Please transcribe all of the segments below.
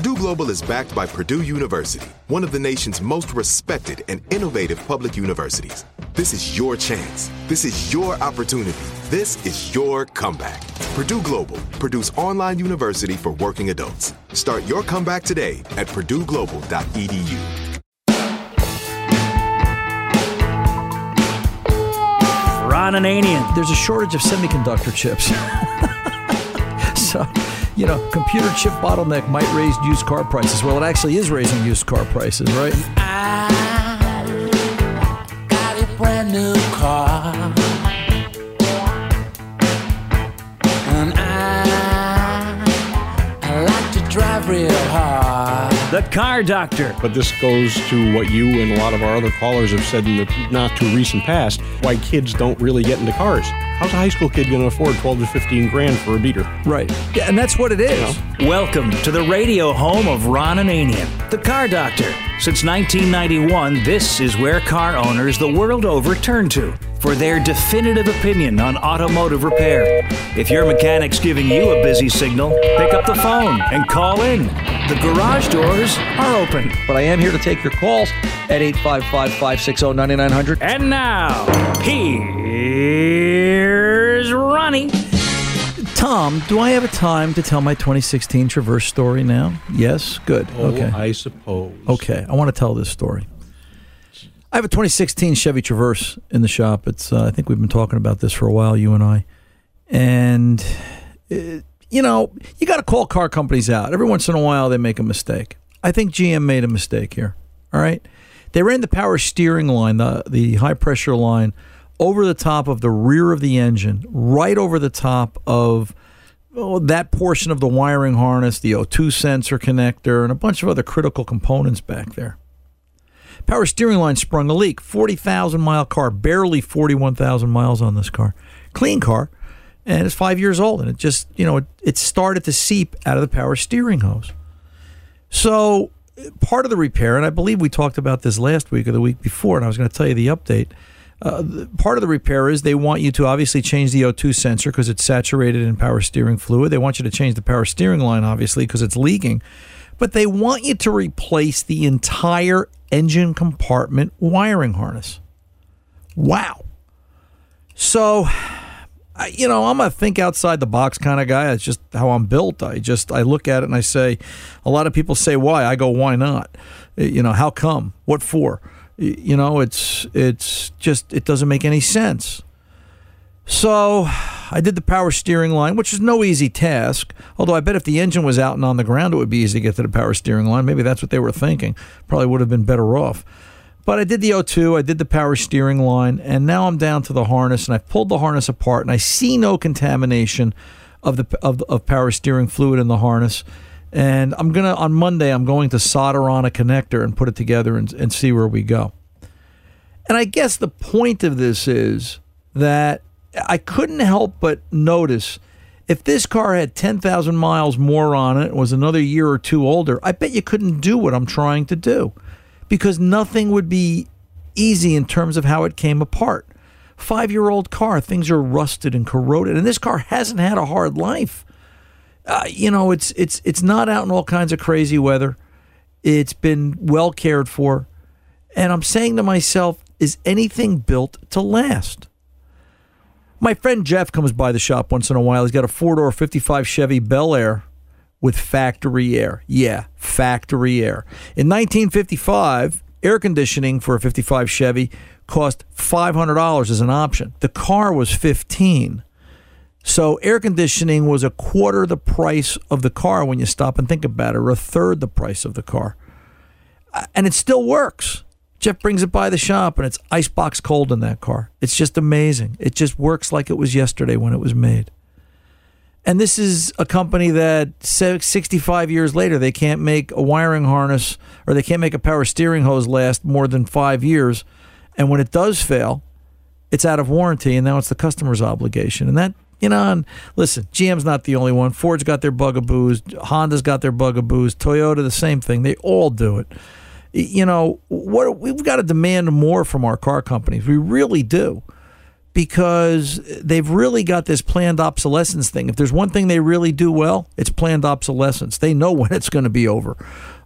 Purdue Global is backed by Purdue University, one of the nation's most respected and innovative public universities. This is your chance. This is your opportunity. This is your comeback. Purdue Global, Purdue's online university for working adults. Start your comeback today at purdueglobal.edu. Ron Ananian. There's a shortage of semiconductor chips. so, you know, computer chip bottleneck might raise used car prices. Well, it actually is raising used car prices, right? got a brand new car. And I, I like to drive real hard. The Car Doctor. But this goes to what you and a lot of our other callers have said in the not too recent past why kids don't really get into cars. How's a high school kid going to afford 12 to 15 grand for a beater? Right. Yeah, and that's what it is. Welcome to the radio home of Ron Ananian, the Car Doctor. Since 1991, this is where car owners the world over turn to for their definitive opinion on automotive repair. If your mechanic's giving you a busy signal, pick up the phone and call in. The garage doors are open. But I am here to take your calls at 855 560 9900. And now, here's Ronnie. Tom, do I have a time to tell my 2016 Traverse story now? Yes? Good. Oh, okay. I suppose. Okay, I want to tell this story. I have a 2016 Chevy Traverse in the shop. It's uh, I think we've been talking about this for a while, you and I. And uh, you know, you got to call car companies out. Every once in a while, they make a mistake. I think GM made a mistake here. All right, they ran the power steering line, the the high pressure line, over the top of the rear of the engine, right over the top of oh, that portion of the wiring harness, the O2 sensor connector, and a bunch of other critical components back there. Power steering line sprung a leak. 40,000 mile car, barely 41,000 miles on this car. Clean car, and it's five years old, and it just, you know, it, it started to seep out of the power steering hose. So, part of the repair, and I believe we talked about this last week or the week before, and I was going to tell you the update. Uh, part of the repair is they want you to obviously change the O2 sensor because it's saturated in power steering fluid. They want you to change the power steering line, obviously, because it's leaking. But they want you to replace the entire engine compartment wiring harness. Wow. So you know, I'm a think outside the box kind of guy. It's just how I'm built. I just I look at it and I say, a lot of people say why. I go, why not? Uh, You know, how come? What for? You know, it's it's just it doesn't make any sense. So I did the power steering line, which is no easy task. Although I bet if the engine was out and on the ground, it would be easy to get to the power steering line. Maybe that's what they were thinking. Probably would have been better off. But I did the O2, I did the power steering line, and now I'm down to the harness, and I pulled the harness apart, and I see no contamination of the of, of power steering fluid in the harness. And I'm gonna on Monday, I'm going to solder on a connector and put it together and, and see where we go. And I guess the point of this is that I couldn't help but notice if this car had 10,000 miles more on it, was another year or two older, I bet you couldn't do what I'm trying to do because nothing would be easy in terms of how it came apart. Five year old car, things are rusted and corroded, and this car hasn't had a hard life. Uh, you know, it's it's it's not out in all kinds of crazy weather. It's been well cared for, and I'm saying to myself, is anything built to last? My friend Jeff comes by the shop once in a while. He's got a four door 55 Chevy Bel Air with factory air. Yeah, factory air. In 1955, air conditioning for a 55 Chevy cost $500 as an option. The car was 15. So air conditioning was a quarter the price of the car when you stop and think about it, or a third the price of the car. Uh, And it still works. Jeff brings it by the shop and it's icebox cold in that car. It's just amazing. It just works like it was yesterday when it was made. And this is a company that 65 years later, they can't make a wiring harness or they can't make a power steering hose last more than five years. And when it does fail, it's out of warranty and now it's the customer's obligation. And that, you know, and listen, GM's not the only one. Ford's got their bugaboos. Honda's got their bugaboos. Toyota, the same thing. They all do it. You know what we've got to demand more from our car companies. We really do. Because they've really got this planned obsolescence thing. If there's one thing they really do well it's planned obsolescence. They know when it's going to be over.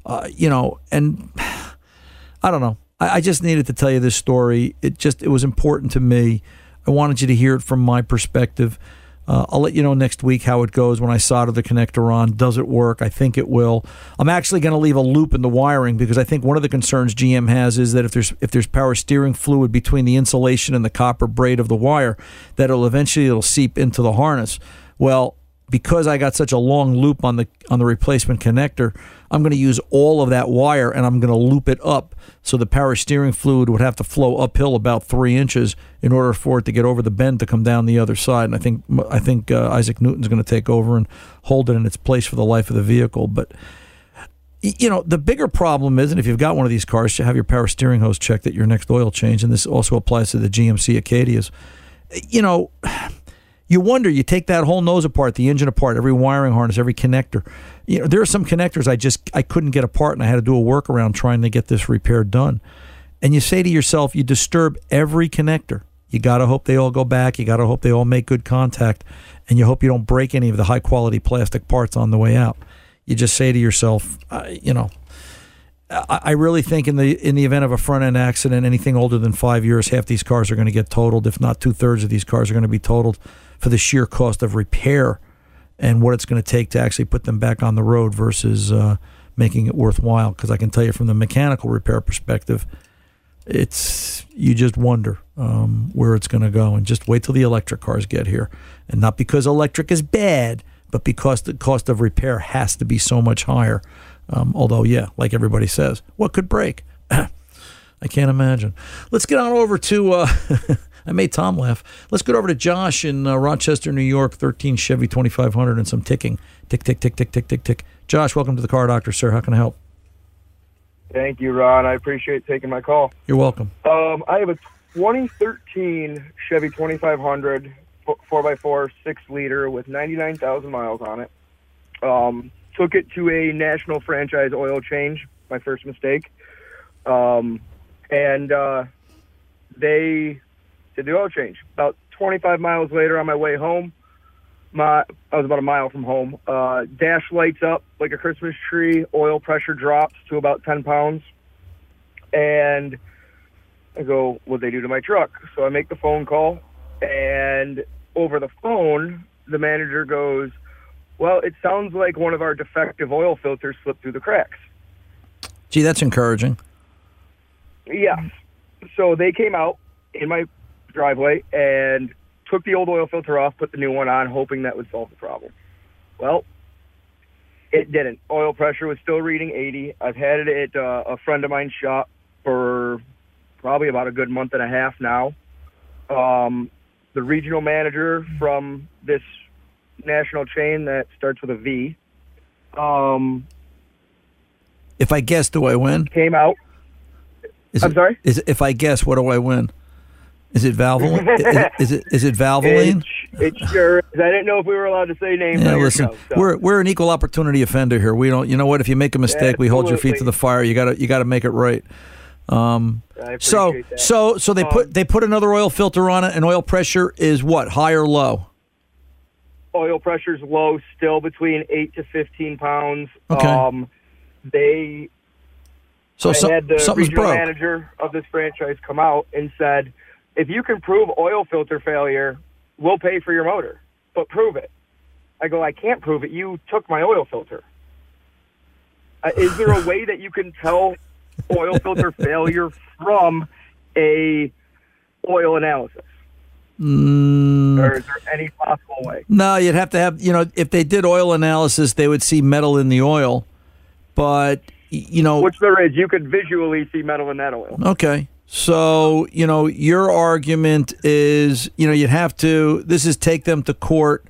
Uh, you know and i don't know. I, I just needed to tell you this story. It just it was important to me. I wanted you to hear it from my perspective uh, I'll let you know next week how it goes when I solder the connector on. Does it work? I think it will. I'm actually going to leave a loop in the wiring because I think one of the concerns GM has is that if there's if there's power steering fluid between the insulation and the copper braid of the wire, that it'll eventually it'll seep into the harness. Well, because I got such a long loop on the on the replacement connector, I'm going to use all of that wire and I'm going to loop it up so the power steering fluid would have to flow uphill about three inches in order for it to get over the bend to come down the other side. And I think I think uh, Isaac Newton's going to take over and hold it in its place for the life of the vehicle. But you know the bigger problem is, and if you've got one of these cars, you have your power steering hose checked at your next oil change, and this also applies to the GMC Acadias. You know you wonder you take that whole nose apart the engine apart every wiring harness every connector. You know there are some connectors i just i couldn't get apart and i had to do a workaround trying to get this repair done. And you say to yourself you disturb every connector. You got to hope they all go back. You got to hope they all make good contact and you hope you don't break any of the high quality plastic parts on the way out. You just say to yourself you know I really think in the in the event of a front end accident, anything older than five years, half these cars are going to get totaled. If not two thirds of these cars are going to be totaled for the sheer cost of repair and what it's going to take to actually put them back on the road versus uh, making it worthwhile. Because I can tell you from the mechanical repair perspective, it's you just wonder um, where it's going to go, and just wait till the electric cars get here, and not because electric is bad, but because the cost of repair has to be so much higher. Um, although, yeah, like everybody says, what could break? I can't imagine. Let's get on over to. Uh, I made Tom laugh. Let's get over to Josh in uh, Rochester, New York, 13 Chevy 2500 and some ticking. Tick, tick, tick, tick, tick, tick, tick. Josh, welcome to the Car Doctor, sir. How can I help? Thank you, Ron. I appreciate taking my call. You're welcome. Um, I have a 2013 Chevy 2500 4x4 6 liter with 99,000 miles on it. Um, took it to a national franchise oil change, my first mistake. Um, and uh, they did the oil change. About 25 miles later on my way home, my I was about a mile from home. Uh, dash lights up like a Christmas tree. Oil pressure drops to about 10 pounds. And I go, what they do to my truck? So I make the phone call, and over the phone, the manager goes, "Well, it sounds like one of our defective oil filters slipped through the cracks." Gee, that's encouraging. Yes. So they came out in my driveway and took the old oil filter off, put the new one on, hoping that would solve the problem. Well, it didn't. Oil pressure was still reading 80. I've had it at uh, a friend of mine's shop for probably about a good month and a half now. Um, the regional manager from this national chain that starts with a V um, If I guess, do I win? came out. Is I'm it- sorry? Is if I guess, what do I win? Is it Valvoline? is, it- is it is it Valvoline? It, it sure is. I didn't know if we were allowed to say names. Yeah, listen, show, so. we're we're an equal opportunity offender here. We don't, you know what? If you make a mistake, we hold your feet to the fire. You got to you got to make it right. Um, so that. so so they Um, put they put another oil filter on it, and oil pressure is what high or low? Oil pressure's low, still between eight to fifteen pounds. Okay. Um, they So so, had the regional broke. manager of this franchise come out and said, if you can prove oil filter failure, we'll pay for your motor, but prove it. I go, I can't prove it. You took my oil filter. Uh, is there a way that you can tell oil filter failure from a oil analysis? Mm, Or is there any possible way? no, you'd have to have you know if they did oil analysis, they would see metal in the oil, but you know Which there is. You could visually see metal in that oil. Okay. So, you know, your argument is, you know, you'd have to this is take them to court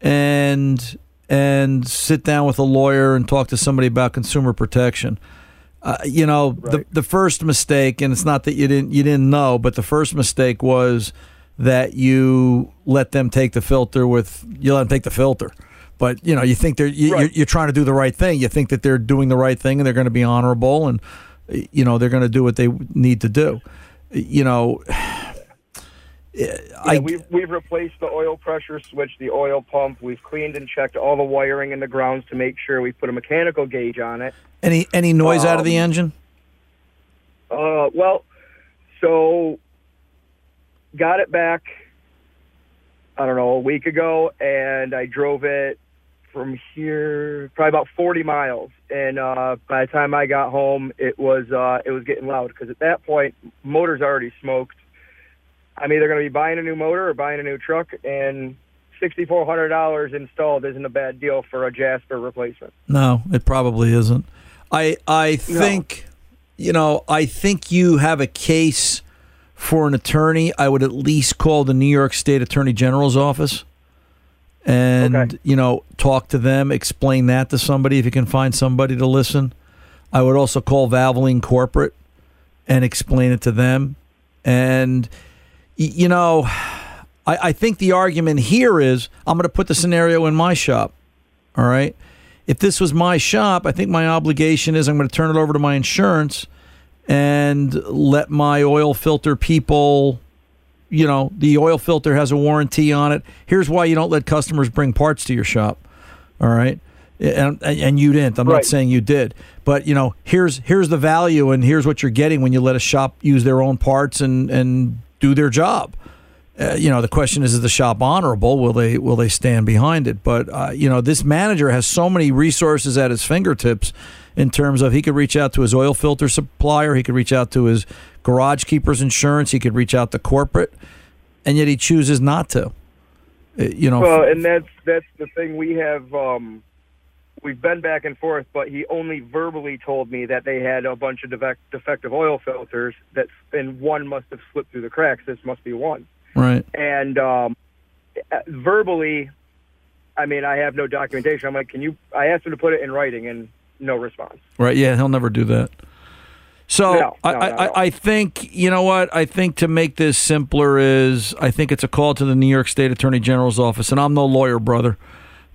and and sit down with a lawyer and talk to somebody about consumer protection. Uh, you know, the the first mistake and it's not that you didn't you didn't know, but the first mistake was that you let them take the filter with you let them take the filter. But you know, you think they're you, Right. you're, you're trying to do the right thing. You think that they're doing the right thing and they're going to be honorable and you know they're going to do what they need to do. You know, Yeah, we've, we've replaced the oil pressure switch, the oil pump. We've cleaned and checked all the wiring in the grounds to make sure we put a mechanical gauge on it. any any noise out of the Um, engine. Uh, well, so got it back. I don't know a week ago, and I drove it from here probably about 40 miles. And uh, by the time I got home, it was uh, it was getting loud because at that point, motor's already smoked. I'm either going to be buying a new motor or buying a new truck, and $6,400 installed isn't a bad deal for a Jasper replacement. No, it probably isn't. I I think you know I think you have a case for an attorney. I would at least call the New York State Attorney General's office and Okay. you know talk to them, explain that to somebody if you can find somebody to listen. I would also call Valvoline Corporate and explain it to them. And you know, I, I think the argument here is I'm going to put the scenario in my shop. All right. If this was my shop, I think my obligation is I'm going to turn it over to my insurance and let my oil filter people, you know, the oil filter has a warranty on it. Here's why you don't let customers bring parts to your shop. All right. And, and you didn't. I'm not saying you did, but you know, here's here's the value and here's what you're getting when you let a shop use their own parts and and do their job uh, you know the question is is the shop honorable will they will they stand behind it but uh, you know this manager has so many resources at his fingertips in terms of he could reach out to his oil filter supplier he could reach out to his garage keepers insurance he could reach out to corporate and yet he chooses not to Uh, you know Well, and that's that's the thing. We have um, we've been back and forth, but he only verbally told me that they had a bunch of defect, defective oil filters. That and one must have slipped through the cracks. This must be one. right And um, uh, verbally, I mean, I have no documentation. I'm like, can you? I asked him to put it in writing, and no response. Right. Yeah, he'll never do that. So No, I, no, I, I. I think you know what I think to make this simpler is I think it's a call to the New York State Attorney General's office, and I'm no lawyer, brother,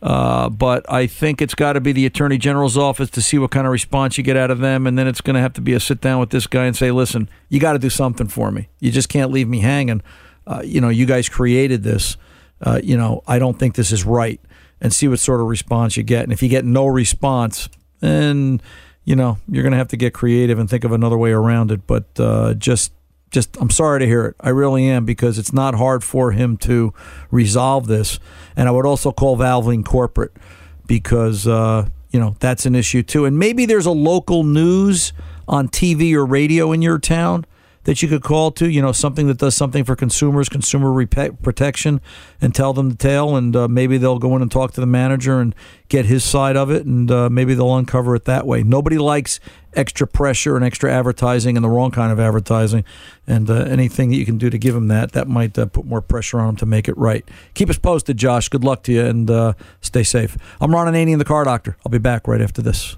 uh, but I think it's got to be the Attorney General's office to see what kind of response you get out of them, and then it's going to have to be a sit down with this guy and say, listen, you got to do something for me. You just can't leave me hanging. Uh, you know, you guys created this. Uh, you know, I don't think this is right, and see what sort of response you get. And if you get no response, then you know you're going to have to get creative and think of another way around it. But uh, just just I'm sorry to hear it. I really am because it's not hard for him to resolve this. And I would also call Valvoline corporate because uh, you know that's an issue too. And maybe there's a local news on TV or radio in your town that you could call to, you know, something that does something for consumers, consumer repe- protection, and tell them the tale. And uh, maybe they'll go in and talk to the manager and get his side of it, and uh, maybe they'll uncover it that way. Nobody likes extra pressure and extra advertising and the wrong kind of advertising. And uh, anything that you can do to give them that, that might uh, put more pressure on them to make it right. Keep us posted, Josh. Good luck to you, and uh, stay safe. I'm Ron Ananian, the Car Doctor. I'll be back right after this.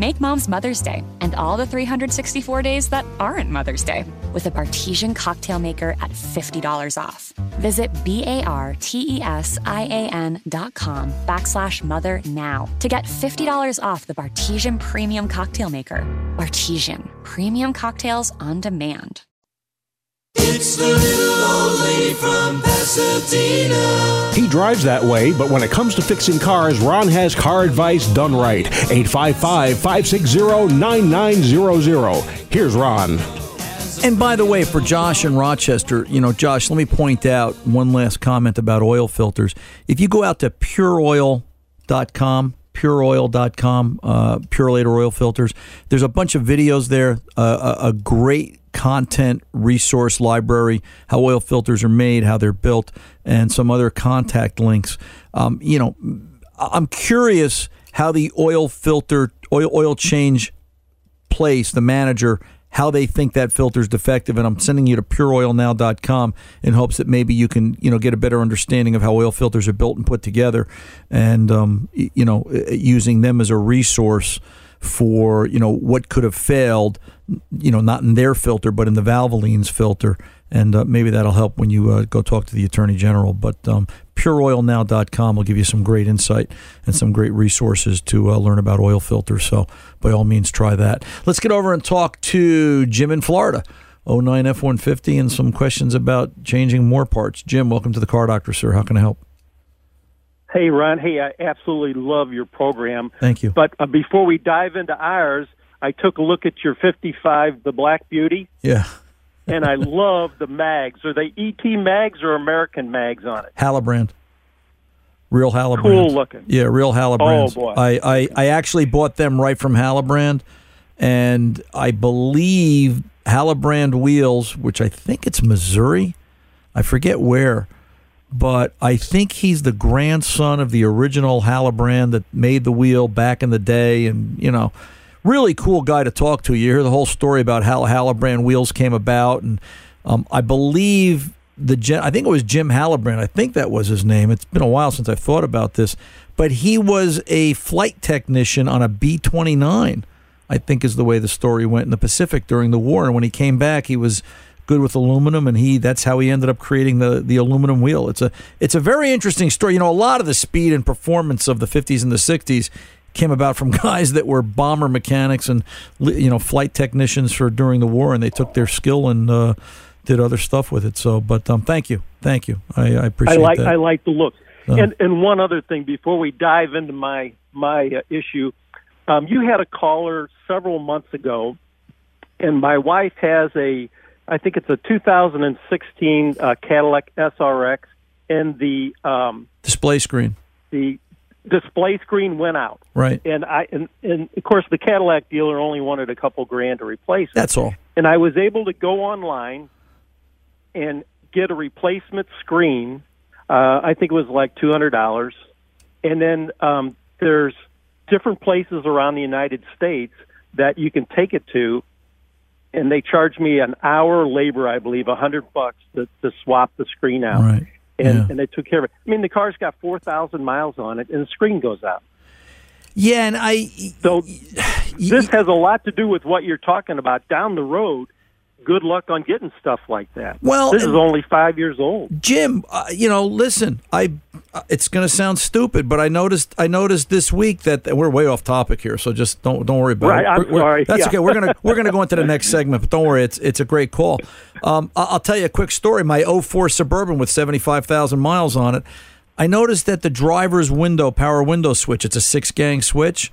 Make mom's Mother's Day and all the 364 days that aren't Mother's Day with a Bartesian cocktail maker at $50 off. Visit B A R T E S I A N dot com backslash mother now to get $50 off the Bartesian Premium Cocktail Maker. Bartesian, premium cocktails on demand. It's the little old lady from Pasadena. He drives that way, but when it comes to fixing cars, Ron has car advice done right. 855 560 9900. Here's Ron. And by the way, for Josh in Rochester, you know, Josh, let me point out one last comment about oil filters. If you go out to pureoil.com, pureoil.com, uh, Purolator oil filters, there's a bunch of videos there, uh, a, a great content resource library, how oil filters are made, how they're built, and some other contact links. Um, you know, I'm curious how the oil filter, oil, oil change place, the manager, how they think that filter is defective. And I'm sending you to pureoilnow.com in hopes that maybe you can, you know, get a better understanding of how oil filters are built and put together and, um, you know, using them as a resource for, you know, what could have failed, you know, not in their filter, but in the Valvoline's filter. And uh, maybe that'll help when you uh, go talk to the Attorney General. But um, pureoilnow.com will give you some great insight and some great resources to uh, learn about oil filters. So by all means, try that. Let's get over and talk to Jim in Florida. 09 F 150 and some questions about changing more parts. Jim, welcome to the Car Doctor, sir. How can I help? Hey, Ron. Hey, I absolutely love your program. Thank you. But uh, before we dive into ours, I took a look at your 55, the Black Beauty, Yeah. and I love the mags. Are they ET mags or American mags on it? Halibrand. Real Halibrand. Cool looking. Yeah, real Halibrands. Oh, boy. I, I, I actually bought them right from Halibrand, and I believe Halibrand wheels, which I think it's Missouri. I forget where, but I think he's the grandson of the original Halibrand that made the wheel back in the day, and you know, really cool guy to talk to. You hear the whole story about how Halibrand wheels came about, and um, I believe the I think it was Jim Halibrand. I think that was his name. It's been a while since I've thought about this, but he was a flight technician on a B twenty nine. I think is the way the story went in the Pacific during the war. And when he came back, he was good with aluminum, and he that's how he ended up creating the the aluminum wheel. It's a it's a very interesting story. You know, a lot of the speed and performance of the fifties and the sixties came about from guys that were bomber mechanics and you know flight technicians for during the war, and they took their skill and uh, did other stuff with it. So, but um, thank you, thank you. I, I appreciate I like that. I like the look. Uh. and and one other thing before we dive into my my uh, issue, um, you had a caller several months ago, and my wife has a, I think it's a 2016 uh, Cadillac SRX, and the um, Display screen, the display screen went out. right? And I and, and of course the Cadillac dealer only wanted a couple grand to replace it. That's all. And I was able to go online and get a replacement screen. Uh, I think it was like two hundred dollars. And then um, there's different places around the United States that you can take it to, and they charged me an hour labor, I believe, a hundred bucks to, to swap the screen out. Right. And, Yeah. and they took care of it. I mean, the car's got four thousand miles on it, and the screen goes out. Yeah, and I so this has a lot to do with what you're talking about down the road. Good luck on getting stuff like that. Well, this is only five years old. Jim, uh, you know, listen, I uh, it's going to sound stupid, but I noticed I noticed this week that we're way off topic here, so just don't don't worry about Right, it. I'm We're- we're- sorry, That's yeah. okay. We're gonna we're gonna go into the next segment, but don't worry, it's it's a great call. Um, I- I'll tell you a quick story. My 04 Suburban with seventy five thousand miles on it. I noticed that the driver's window power window switch, it's a six gang switch.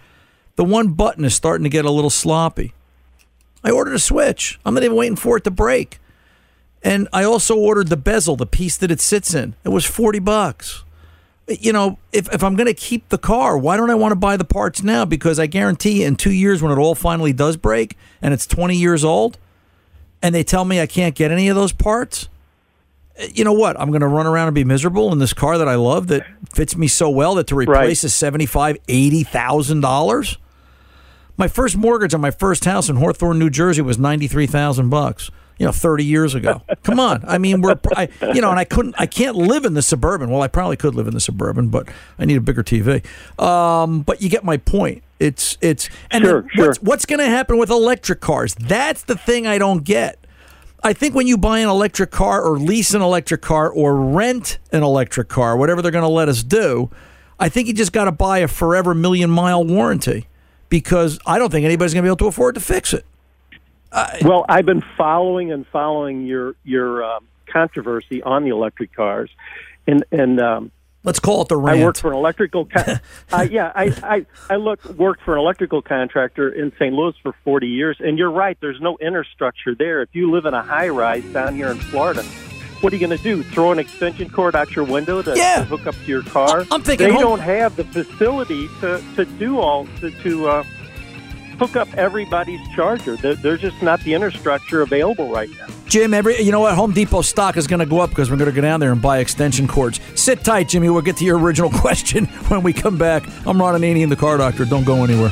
The one button is starting to get a little sloppy. I ordered a switch. I'm not even waiting for it to break. And I also ordered the bezel, the piece that it sits in. It was 40 bucks. You know, if, if I'm going to keep the car, why don't I want to buy the parts now? Because I guarantee in two years when it all finally does break and it's 20 years old and they tell me I can't get any of those parts, eh, you know what? I'm going to run around and be miserable in this car that I love that fits me so well that to replace is $75,000, $80,000. My first mortgage on my first house in Hawthorne, New Jersey was ninety three thousand bucks. You know, thirty years ago. Come on, I mean, we're, I, you know, and I couldn't, I can't live in the suburban. Well, I probably could live in the suburban, but I need a bigger TV. Um, but you get my point. It's, it's, and Sure, then sure. what's, what's going to happen with electric cars? That's the thing I don't get. I think when you buy an electric car or lease an electric car or rent an electric car, whatever they're going to let us do, I think you just got to buy a forever million mile warranty because I don't think anybody's going to be able to afford to fix it. well, I've been following and following your your um, controversy on the electric cars, and and um, Let's call it the rant. I work for an electrical. Con- uh, yeah, I I I look worked for an electrical contractor in St. Louis for forty years, and you're right. There's no infrastructure there. If you live in a high rise down here in Florida, what are you going to do? Throw an extension cord out your window to, Yeah. to hook up to your car? I'm thinking they home- don't have the facility to to do all to to. Uh, Hook up everybody's charger. There's just not the infrastructure available right now. Jim, every you know what? Home Depot stock is going to go up because we're going to go down there and buy extension cords. Sit tight, Jimmy. We'll get to your original question when we come back. I'm Ron Ananian, the car doctor. Don't go anywhere.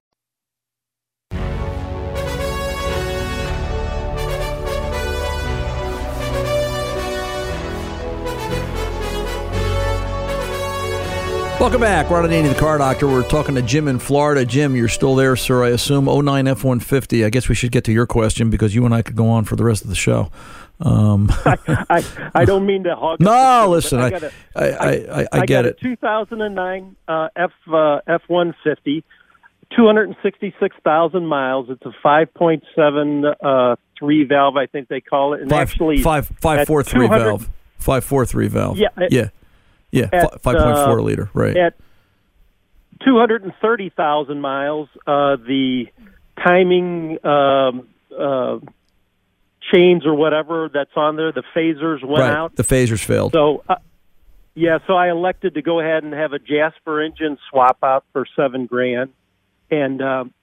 Welcome back. Ron Ananian, the car doctor. We're talking to Jim in Florida. Jim, you're still there, sir, I assume. 09 F 150. I guess we should get to your question because you and I could go on for the rest of the show. Um, I, I, I don't mean to hog. No, up the show, listen, I- got a- I- I- I- I get it. 2009 uh, F uh, F 150, 266,000 miles. It's a 5.7 uh, three valve, I think they call it. And five, actually, five, five, four, three 200 valve. Five, four, three valve. Yeah, it- yeah. Yeah. at, Five point four uh, liter. Right. At 230,000 miles, uh, the timing um, uh, chains or whatever that's on there, the phasers went right. out. The phasers failed. So, uh, yeah, so I elected to go ahead and have a Jasper engine swap out for seven grand, and um,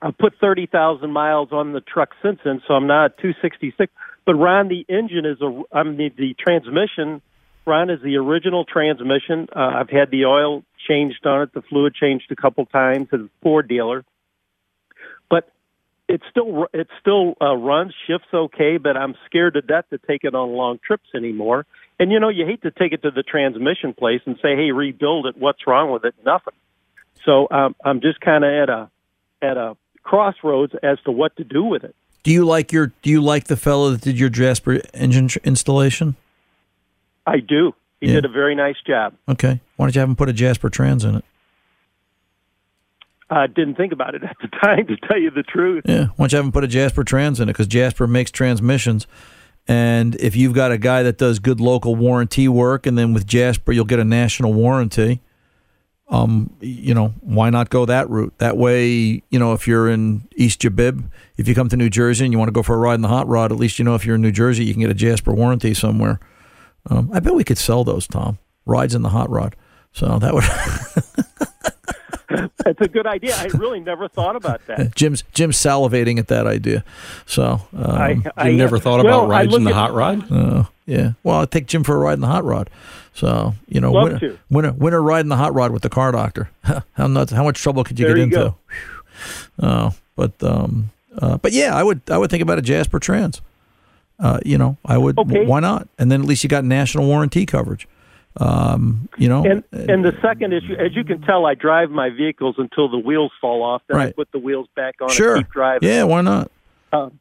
I put thirty thousand miles on the truck since then, so I'm not at two sixty six. But Ron, the engine is a, I mean, the transmission. Ron is the original transmission. Uh, I've had the oil changed on it, the fluid changed a couple times at a Ford dealer, but it still it still uh, runs, shifts okay. But I'm scared to death to take it on long trips anymore. And you know, you hate to take it to the transmission place and say, "Hey, rebuild it. What's wrong with it?" Nothing. So um, I'm just kind of at a at a crossroads as to what to do with it. Do you like your? Do you like the fellow that did your Jasper engine tr- installation? I do. He Yeah. did a very nice job. Okay. Why don't you have him put a Jasper trans in it? I didn't think about it at the time, to tell you the truth. Yeah. Why don't you have him put a Jasper trans in it? Because Jasper makes transmissions. And if you've got a guy that does good local warranty work, and then with Jasper you'll get a national warranty, um, you know, why not go that route? That way, you know, if you're in East Jabib, if you come to New Jersey and you want to go for a ride in the hot rod, at least you know if you're in New Jersey, you can get a Jasper warranty somewhere. Um, I bet we could sell those, Tom. Rides in the hot rod. So that would. That's a good idea. I really never thought about that. Jim's Jim's salivating at that idea. So um, I- I- You never thought well, about I rides in the at- hot rod? Uh, yeah. Well, I'll take Jim for a ride in the hot rod. So you know, Love winter, to. winter, winter ride in the hot rod with the car doctor. how nuts? How much trouble could you There get you into? go. Whew. Oh, but um, uh, but yeah, I would I would think about a Jasper Trans. Uh, you know, I would. Okay. Why not? And then at least you got national warranty coverage. Um, you know, And and the second issue, as you can tell, I drive my vehicles until the wheels fall off. Then I put the wheels back on sure. and keep driving. Yeah, why not? Um,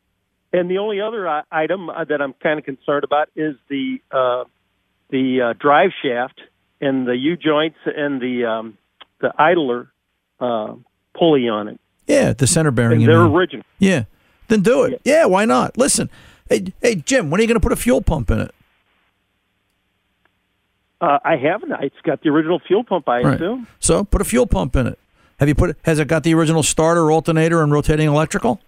and the only other uh, item uh, that I'm kind of concerned about is the uh, the uh, drive shaft and the U joints and the um, the idler uh, pulley on it. Yeah, the center bearing. And they're original. Yeah, then do it. Yeah, why not? Listen, hey, hey, Jim, when are you going to put a fuel pump in it? Uh, I haven't. It's got the original fuel pump, I Right. assume. So put a fuel pump in it. Have you put? Has it got the original starter, alternator, and rotating electrical?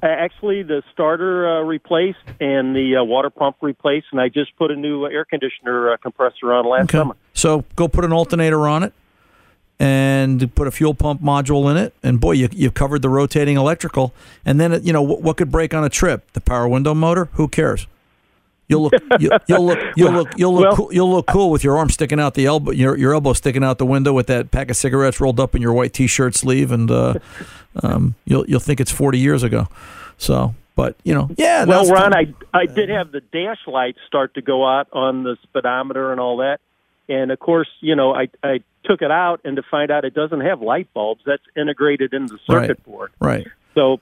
Uh, Actually, the starter uh, replaced and the uh, water pump replaced, and I just put a new air conditioner uh, compressor on last Okay. summer. So go put an alternator on it, and put a fuel pump module in it, and boy, you you've covered the rotating electrical. And then you know what, what could break on a trip? The power window motor. Who cares? You'll look. You, you'll look. You'll look. You'll look. Well- cool, you'll look cool with your arm sticking out the elbow. Your your elbow sticking out the window with that pack of cigarettes rolled up in your white t-shirt sleeve, and uh, um, you'll you'll think it's forty years ago. So, but you know, yeah. well, Ron. I I did have the dash lights start to go out on the speedometer and all that, and of course, you know, I I took it out and to find out it doesn't have light bulbs. That's integrated in the circuit Right. board. right. So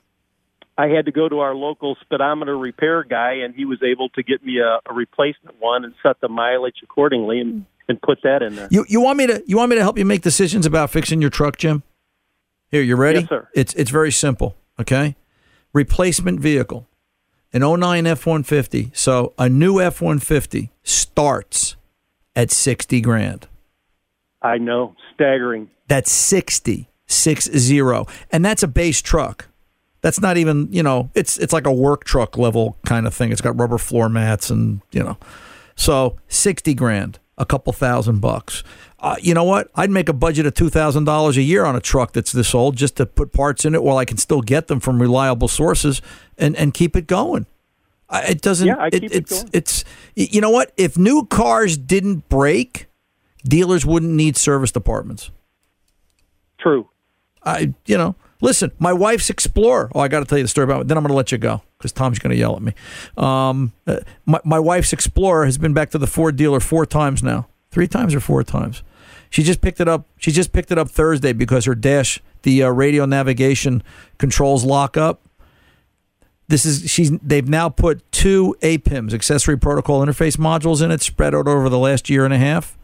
I had to go to our local speedometer repair guy, and he was able to get me a, a replacement one and set the mileage accordingly and, and put that in there. You you want me to you want me to help you make decisions about fixing your truck, Jim? Here, you ready? Yes, sir. It's it's very simple. Okay, replacement vehicle, an 09 F one fifty. So a new F one fifty starts at sixty grand. I know, staggering. That's 60, six zero, and that's a base truck. That's not even you know it's it's like a work truck level kind of thing. It's got rubber floor mats and you know, so sixty grand, a couple thousand bucks. Uh, you know what? I'd make a budget of two thousand dollars a year on a truck that's this old just to put parts in it while I can still get them from reliable sources and and keep it going. I- It doesn't. Yeah, I keep it it's going. it's you know what? If new cars didn't break, dealers wouldn't need service departments. True. I, you know, listen, my wife's Explorer. Oh, I got to tell you the story about it. Then I'm going to let you go because Tom's going to yell at me. Um, uh, my, my wife's Explorer has been back to the Ford dealer four times now, three times or four times. She just picked it up. She just picked it up Thursday because her dash, the uh, radio navigation controls lock up. This is she's. They've now put two APIMS, accessory protocol interface modules, in it, spread out over the last year and a half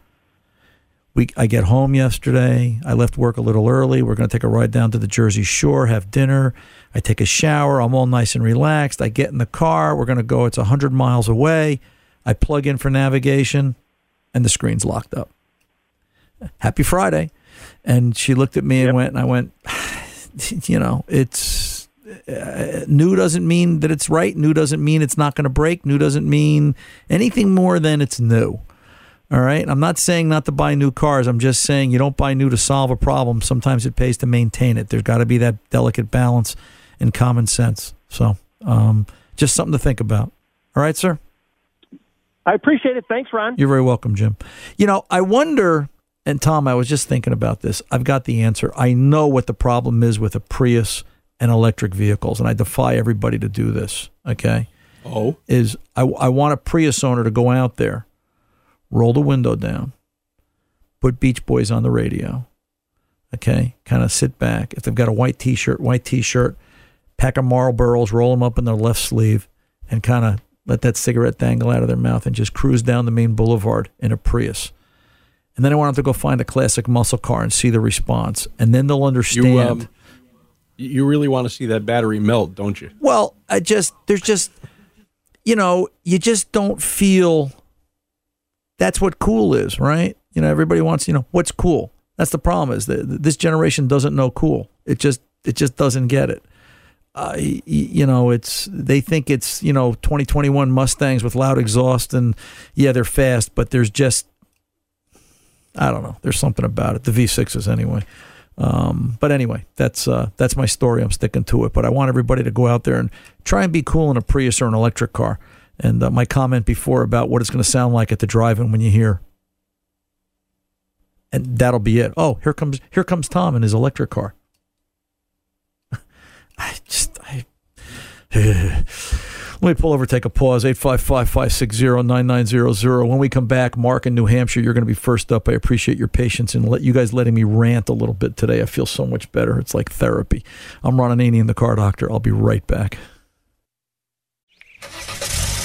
we I get home yesterday. I left work a little early. We're going to take a ride down to the Jersey Shore, have dinner. I take a shower. I'm all nice and relaxed. I get in the car. We're going to go. It's 100 miles away. I plug in for navigation and the screen's locked up. Happy Friday. And she looked at me and went and I went, you know, it's uh, new doesn't mean that it's right. New doesn't mean it's not going to break. New doesn't mean anything more than it's new. All right. I'm not saying not to buy new cars. I'm just saying you don't buy new to solve a problem. Sometimes it pays to maintain it. There's got to be that delicate balance and common sense. So, um, just something to think about. All right, sir. I appreciate it. Thanks, Ron. You're very welcome, Jim. You know, I wonder, and Tom, I was just thinking about this. I've got the answer. I know what the problem is with a Prius and electric vehicles, and I defy everybody to do this. Okay. Oh, is I, I want a Prius owner to go out there, roll the window down, put Beach Boys on the radio, okay, kind of sit back. If they've got a white T-shirt, white T-shirt, pack of Marlboros, roll them up in their left sleeve, and kind of let that cigarette dangle out of their mouth and just cruise down the main boulevard in a Prius. And then I want them to go find a classic muscle car and see the response, and then they'll understand. you um, you really want to see that battery melt, don't you? Well, I just there's just you know, you just don't feel that's what cool is, right? You know, everybody wants, you know, what's cool? That's the problem. Is that this generation doesn't know cool. It just it just doesn't get it. Uh, you know, it's they think it's you know 2021 Mustangs with loud exhaust and yeah, they're fast, but there's just I don't know. There's something about it. The V6s anyway. Um, but anyway, that's uh, that's my story. I'm sticking to it. But I want everybody to go out there and try and be cool in a Prius or an electric car. And uh, my comment before about what it's going to sound like at the drive-in when you hear, and that'll be it. Oh, here comes here comes Tom in his electric car. I just I. Let me pull over, take a pause. 855 560 9900. When we come back, Mark in New Hampshire, you're going to be first up. I appreciate your patience and let you guys letting me rant a little bit today. I feel so much better. It's like therapy. I'm Ron Ananian, the car doctor. I'll be right back.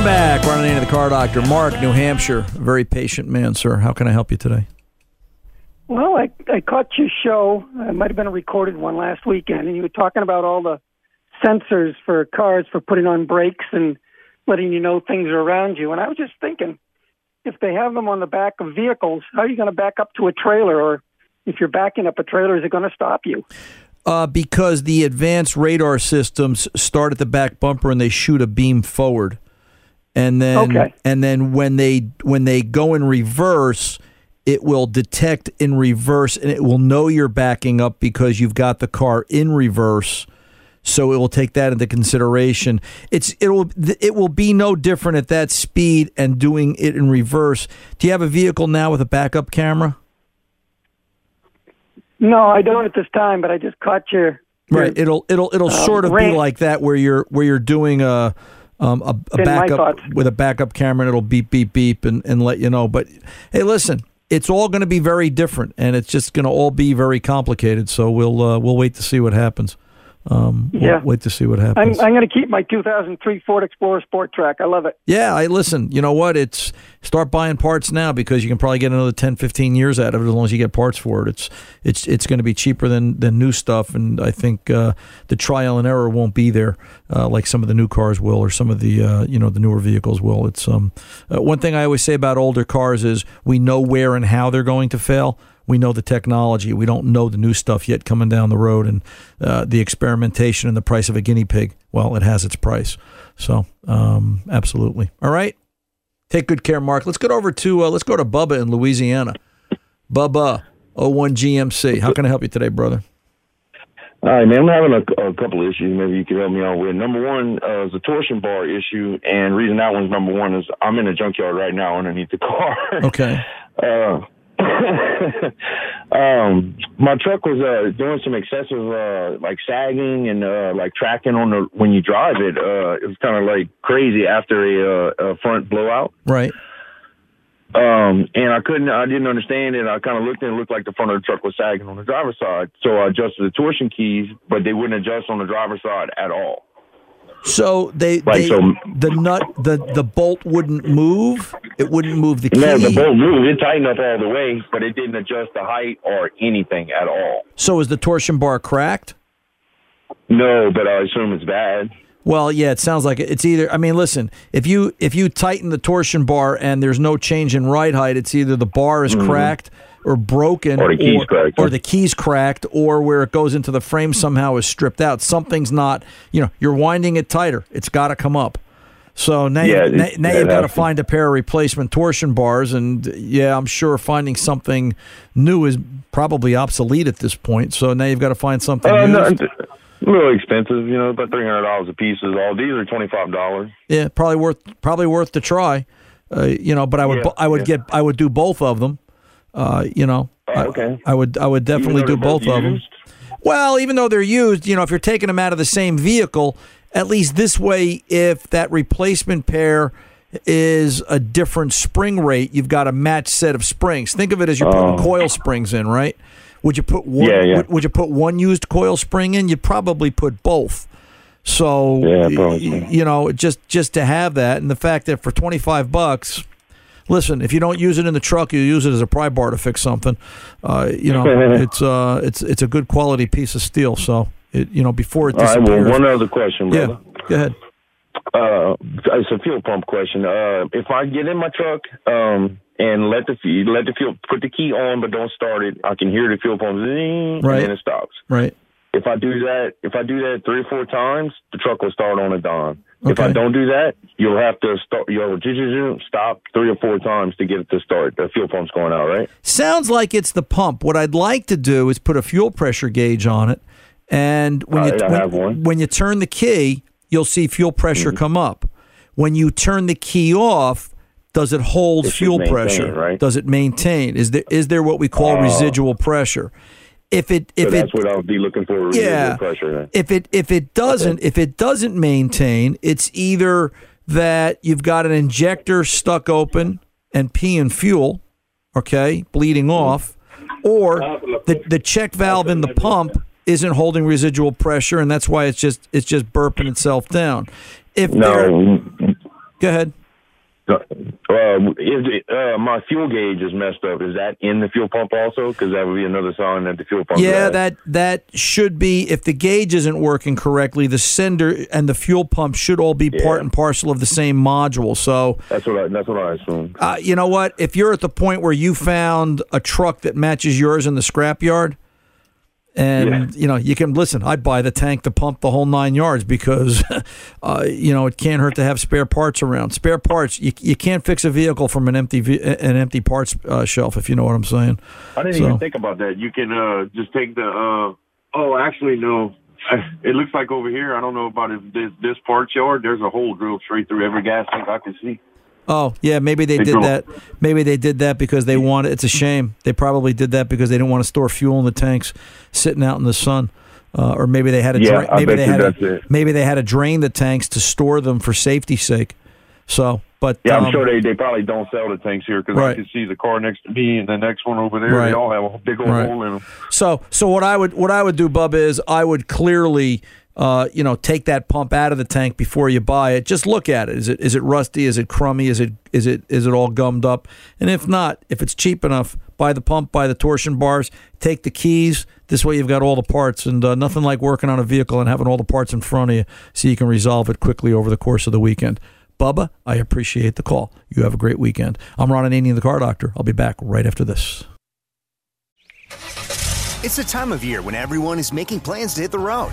Welcome back. Ron Ananian, the car doctor. Mark, New Hampshire. A very patient man, sir. How can I help you today? Well, I, I caught your show. It might have been a recorded one last weekend, and you were talking about all the sensors for cars for putting on brakes and letting you know things are around you. And I was just thinking, if they have them on the back of vehicles, how are you going to back up to a trailer? Or if you're backing up a trailer, is it going to stop you? Uh, because the advanced radar systems start at the back bumper and they shoot a beam forward, and then Okay. and then when they when they go in reverse, it will detect in reverse and it will know you're backing up because you've got the car in reverse. So it will take that into consideration. It's it will it will be no different at that speed and doing it in reverse. Do you have a vehicle now with a backup camera? No, I don't at this time, but I just caught your. Right. It'll it'll it'll Uh, sort of be like that where you're where you're doing a um, a, a backup with a backup camera and it'll beep beep beep and, and let you know. But hey, listen, it's all going to be very different and it's just going to all be very complicated. So we'll uh, we'll wait to see what happens. Um, we'll Yeah. wait to see what I'm, happens. I'm going to keep my 2003 Ford Explorer Sport Track. I love it. Yeah, I listen. You know what? It's start buying parts now because you can probably get another 10, 15 years out of it as long as you get parts for it. It's it's it's going to be cheaper than than new stuff, and I think uh, the trial and error won't be there uh, like some of the new cars will or some of the uh, you know the newer vehicles will. It's um uh, one thing I always say about older cars is we know where and how they're going to fail. We know the technology. We don't know the new stuff yet coming down the road, and uh, the experimentation and the price of a guinea pig. Well, it has its price. So, um, absolutely. All right. Take good care, Mark. Let's get over to uh, let's go to Bubba in Louisiana. Bubba, 01 GMC. How can I help you today, brother? All right, man. I'm having a, a couple of issues. Maybe you could help me out with. Number one uh, is the torsion bar issue, and reason that one's number one is I'm in a junkyard right now underneath the car. Okay. uh, um, my truck was uh, doing some excessive uh, like sagging and uh, like tracking on the when you drive it. Uh, it was kind of like crazy after a, uh, a front blowout. Right. Um, and I couldn't, I didn't understand it. I kind of looked and it looked like the front of the truck was sagging on the driver's side. So I adjusted the torsion keys, but they wouldn't adjust on the driver's side at all. So they, Like, they so- the nut the the bolt wouldn't move. It wouldn't move the key. Yeah, the bolt moved. It tightened up all the way, but it didn't adjust the height or anything at all. So is the torsion bar cracked? No, but I assume it's bad. Well, yeah, it sounds like it's either. I mean, listen, if you if you tighten the torsion bar and there's no change in ride height, it's either the bar is Mhm. cracked or broken, Or the key's cracked, or the key's cracked, or where it goes into the frame somehow is stripped out. Something's not. You know, you're winding it tighter. It's got to come up. So now, Yeah, you, now, now you've got to find a pair of replacement torsion bars, and yeah, I'm sure finding something new is probably obsolete at this point. So now you've got to find something Uh, no, it's expensive, you know, about three hundred dollars a piece is all. These are twenty five dollars. Yeah, probably worth probably worth the try. Uh, you know, but I would Yeah, I would yeah. get I would do both of them. Uh, you know, I- okay. I, would I would definitely do both of them. Well, even though they're used, you know, if you're taking them out of the same vehicle, at least this way, if that replacement pair is a different spring rate, you've got a matched set of springs. Think of it as you're putting Oh. coil springs in, right? Would you put one? Yeah, yeah. Would, would you put one used coil spring in? You'd probably put both. So Yeah, probably. you know, just just to have that, and the fact that for twenty five bucks, listen, if you don't use it in the truck, you use it as a pry bar to fix something. Uh, you know, it's uh, it's it's a good quality piece of steel. So it, you know, before it disappears. All right. Well, one other question, yeah, go ahead. Uh, it's a fuel pump question. Uh, if I get in my truck, um, and let the let the fuel put the key on, but don't start it, I can hear the fuel pump zing, Right. and then it stops. Right. If I do that, if I do that three or four times, the truck will start on a dime. If I don't do that, you'll have to start. You'll stop three or four times to get it to start. The fuel pump's going out, right? Sounds like it's the pump. What I'd like to do is put a fuel pressure gauge on it, and when you All right, I when, one. when you turn the key, you'll see fuel pressure Mm-hmm. come up. When you turn the key off, does it hold It fuel pressure? right? Does it maintain? Is there is there what we call Oh. residual pressure? If it if so it that's what I'll be looking for. Yeah. pressure. If it if it doesn't if it doesn't maintain, it's either that you've got an injector stuck open and peeing fuel, okay, bleeding mm-hmm. off, or the the check valve in the pump isn't holding residual pressure, and that's why it's just it's just burping itself down. If there, No, go ahead. Uh, is uh, my fuel gauge is messed up. Is that in the fuel pump also? Because that would be another sign that the fuel pump. Yeah, that that should be if the gauge isn't working correctly, the sender and the fuel pump should all be part and parcel of the same module. So That's what I. That's what I assume. Uh, you know what? If you're at the point where you found a truck that matches yours in the scrapyard, and you know you can listen, I'd buy the tank, to pump, the whole nine yards because uh, you know it can't hurt to have spare parts around. Spare parts, you, you can't fix a vehicle from an empty an empty parts uh, shelf if you know what I'm saying. I didn't So- even think about that. You can uh, just take the. Uh, oh, actually, no. It looks like over here. I don't know about if this this parts yard. There's a hole drilled straight through every gas tank I can see. Oh yeah, maybe they They did that. Maybe they did that because they wanted. It's a shame. They probably did that because they didn't want to store fuel in the tanks, sitting out in the sun. Uh, or maybe they had to. Yeah, drain, I maybe they had it. maybe they had to drain the tanks to store them for safety's sake. So, but Yeah, I'm um, sure they, they probably don't sell the tanks here because Right. I can see the car next to me and the next one over there. Right. They all have a big old Right. hole in them. So, so what I would what I would do, Bub, is I would clearly, uh, you know, take that pump out of the tank before you buy it. Just look at it. Is it is it rusty? Is it crummy? Is it is it is it all gummed up? And if not, if it's cheap enough, buy the pump, buy the torsion bars, take the keys. This way, you've got all the parts, and uh, nothing like working on a vehicle and having all the parts in front of you, so you can resolve it quickly over the course of the weekend. Bubba, I appreciate the call. You have a great weekend. I'm Ron Ananian, the car doctor. I'll be back right after this. It's the time of year when everyone is making plans to hit the road.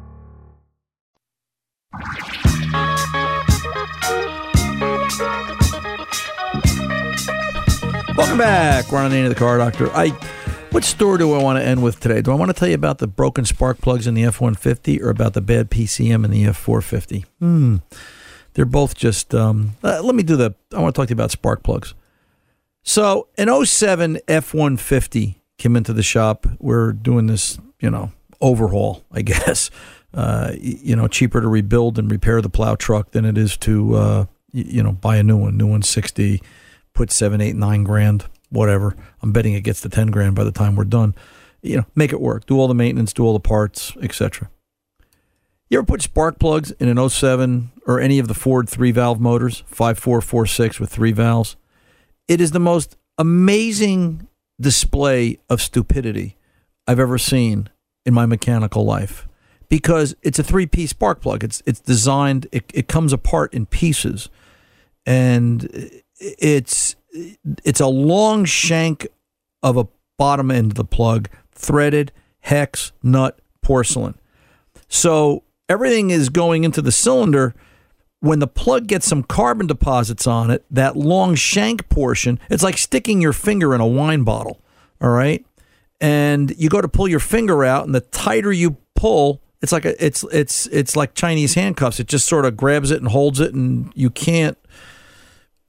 Welcome back. Ron Ananian, the car doctor. I, what story do I want to end with today? Do I want to tell you about the broken spark plugs in the F 150 or about the bad PCM in the F 450? Hmm. They're both just, um, uh, let me do the, I want to talk to you about spark plugs. So, an 07 F 150 came into the shop. We're doing this, you know, overhaul, I guess. Uh, you know, cheaper to rebuild and repair the plow truck than it is to, uh, you know, buy a new one. New one 60, put seven, eight, nine grand, whatever. I'm betting it gets to 10 grand by the time we're done. You know, make it work. Do all the maintenance, do all the parts, etc. You ever put spark plugs in an 07 or any of the Ford three valve motors, 5446 with three valves? It is the most amazing display of stupidity I've ever seen in my mechanical life because it's a three piece spark plug. It's it's designed it, it comes apart in pieces and it's it's a long shank of a bottom end of the plug, threaded hex nut porcelain. So everything is going into the cylinder. When the plug gets some carbon deposits on it, that long shank portion, it's like sticking your finger in a wine bottle. All right. And you go to pull your finger out, and the tighter you pull, it's like a, it's it's it's like Chinese handcuffs. It just sort of grabs it and holds it, and you can't,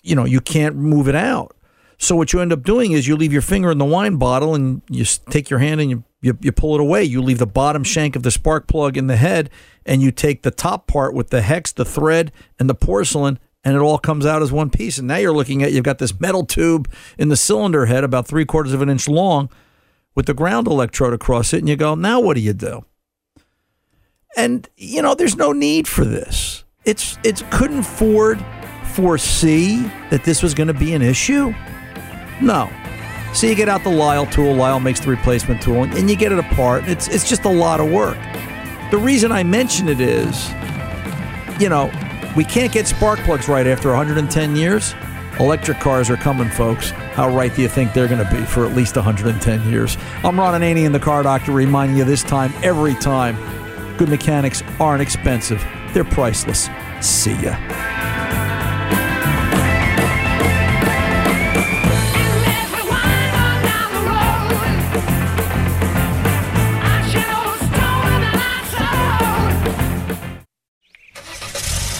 you know, you can't move it out. So what you end up doing is you leave your finger in the wine bottle, and you take your hand and you you, you pull it away. You leave the bottom shank of the spark plug in the head, and you take the top part with the hex, the thread, and the porcelain, and it all comes out as one piece. And now you're looking at you've got this metal tube in the cylinder head, about three quarters of an inch long, with the ground electrode across it, and you go, now what do you do? And you know, there's no need for this. It's it's couldn't Ford foresee that this was going to be an issue? No. So you get out the Lisle tool, Lisle makes the replacement tool, and, you get it apart. It's it's just a lot of work. The reason I mention it is, you know, we can't get spark plugs right after 110 years. Electric cars are coming, folks. How right do you think they're going to be for at least 110 years? I'm Ron Ananian, the car doctor, reminding you this time, every time, good mechanics aren't expensive. They're priceless. See ya.